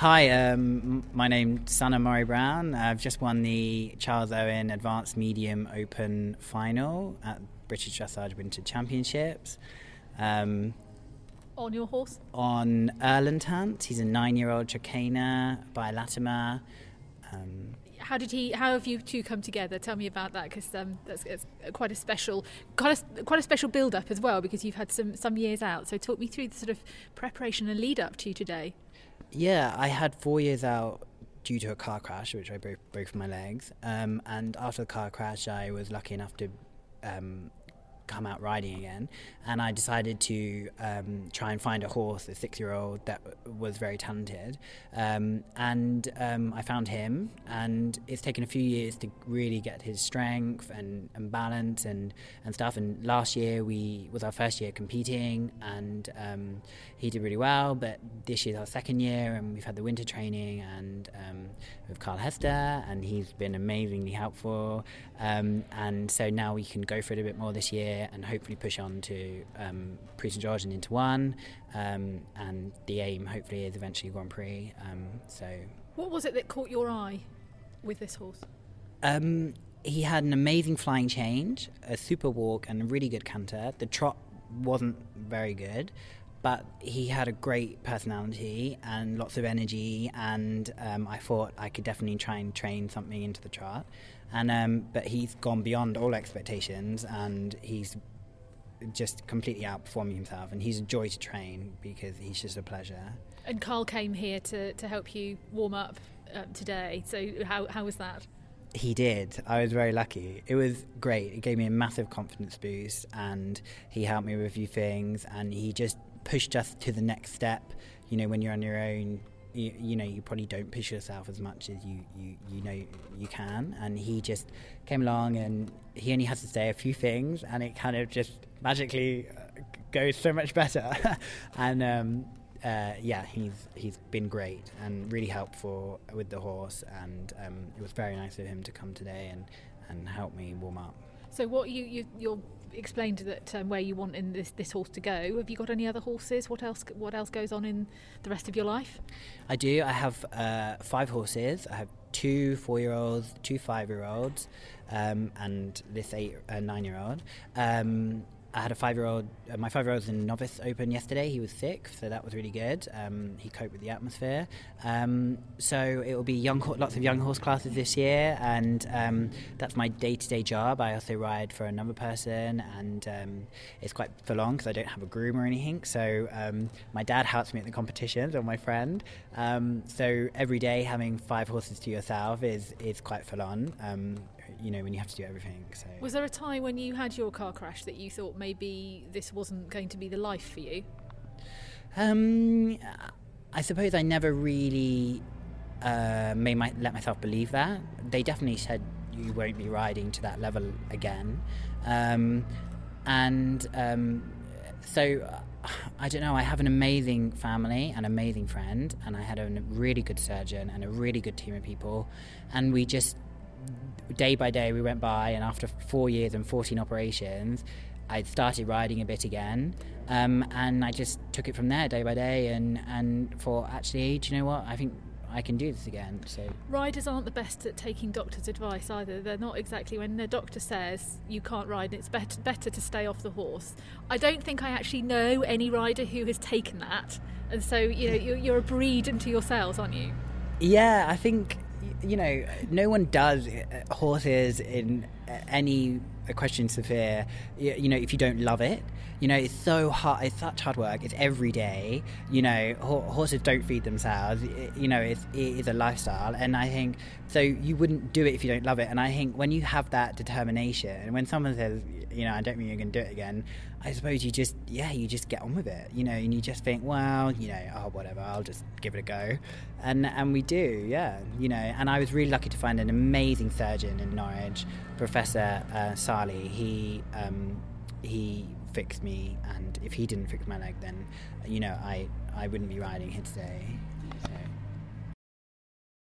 Hi, um, my name's Sana Murray Brown. I've just won the Charles Owen Advanced Medium Open Final at British Dressage Winter Championships. Um, on your horse? On Erlentant. He's a nine-year-old Trakehner by Latimer. Um, how did he? How have you two come together? Tell me about that because um, that's, that's, quite a special, quite a, quite a special build-up as well because you've had some some years out. So talk me through the sort of preparation and lead up to today. Yeah, I had four years out due to a car crash, which I broke, broke my legs. Um, and after the car crash, I was lucky enough to um, come out riding again. And I decided to um, try and find a horse, a six year old that was very talented. Um, and um, I found him, and it's taken a few years to really get his strength and, and balance and, and stuff. And last year we was our first year competing, and um, he did really well. But this year's our second year, and we've had the winter training and um, with Carl Hester, and he's been amazingly helpful. Um, and so now we can go for it a bit more this year and hopefully push on to um, Prix St George and Inter one. Um, and the aim, hopefully, is eventually Grand Prix. Um, so, what was it that caught your eye with this horse? Um, he had an amazing flying change, a super walk, and a really good canter. The trot wasn't very good, but he had a great personality and lots of energy and um, I thought I could definitely try and train something into the chart and um, but he's gone beyond all expectations and he's just completely outperforming himself and he's a joy to train because he's just a pleasure and Carl came here to, to help you warm up uh, today so how, how was that he did. I was very lucky. It was great. It gave me a massive confidence boost, and he helped me with a few things. And he just pushed us to the next step. You know, when you're on your own, you, you, know you probably don't push yourself as much as you, you you know you can. And he just came along and he only has to say a few things and it kind of just magically uh, goes so much better. And um, uh, yeah he's he's been great and really helpful with the horse and um, it was very nice of him to come today and and help me warm up. So what you, you you're explained that um, where you want in this this horse to go. Have you got any other horses? What else what else goes on in the rest of your life? I do. I have uh, five horses. I have two four year olds, two five year olds, um, and this eight uh, nine year old. Um, I had a five year old, uh, my five year old was in novice open yesterday. He was sick, so that was really good. Um, he coped with the atmosphere. Um, so it will be young, lots of young horse classes this year, and um, that's my day to day job. I also ride for another person, and um, it's quite full on because I don't have a groom or anything. So um, my dad helps me at the competitions, or my friend. Um, so every day having five horses to yourself is, is quite full on you know when you have to do everything. So was there a time when you had your car crash that you thought maybe this wasn't going to be the life for you? Um, I suppose I never really uh, made my, let myself believe that. They definitely said you won't be riding to that level again, um, and um, so. I don't know. I have an amazing family, an amazing friend, and I had a really good surgeon and a really good team of people. And we just day by day we went by, and after four years and 14 operations, I started riding a bit again. Um, and I just took it from there day by day and, and thought, actually, do you know what? I think I can do this again. So riders aren't the best at taking doctors' advice either. They're not exactly when the doctor says you can't ride, and it's better better to stay off the horse. I don't think I actually know any rider who has taken that, and so you know you're, you're a breed into yourselves, aren't you? Yeah, I think you know, no one does uh, horses in uh, any question severe. You know, if you don't love it, you know, it's so hard. It's such hard work. It's every day. You know, horses don't feed themselves. you know, it's, it is a lifestyle, and I think so. You wouldn't do it if you don't love it. And I think when you have that determination, and when someone says, you know, I don't think you're going to do it again, I suppose you just, yeah, you just get on with it. You know, and you just think, well, you know, oh, whatever, I'll just give it a go, and and we do, yeah, you know. And I was really lucky to find an amazing surgeon in Norwich, Professor uh, Sali. He um, he fixed me, and if he didn't fix my leg, then you know I I wouldn't be riding here today. So.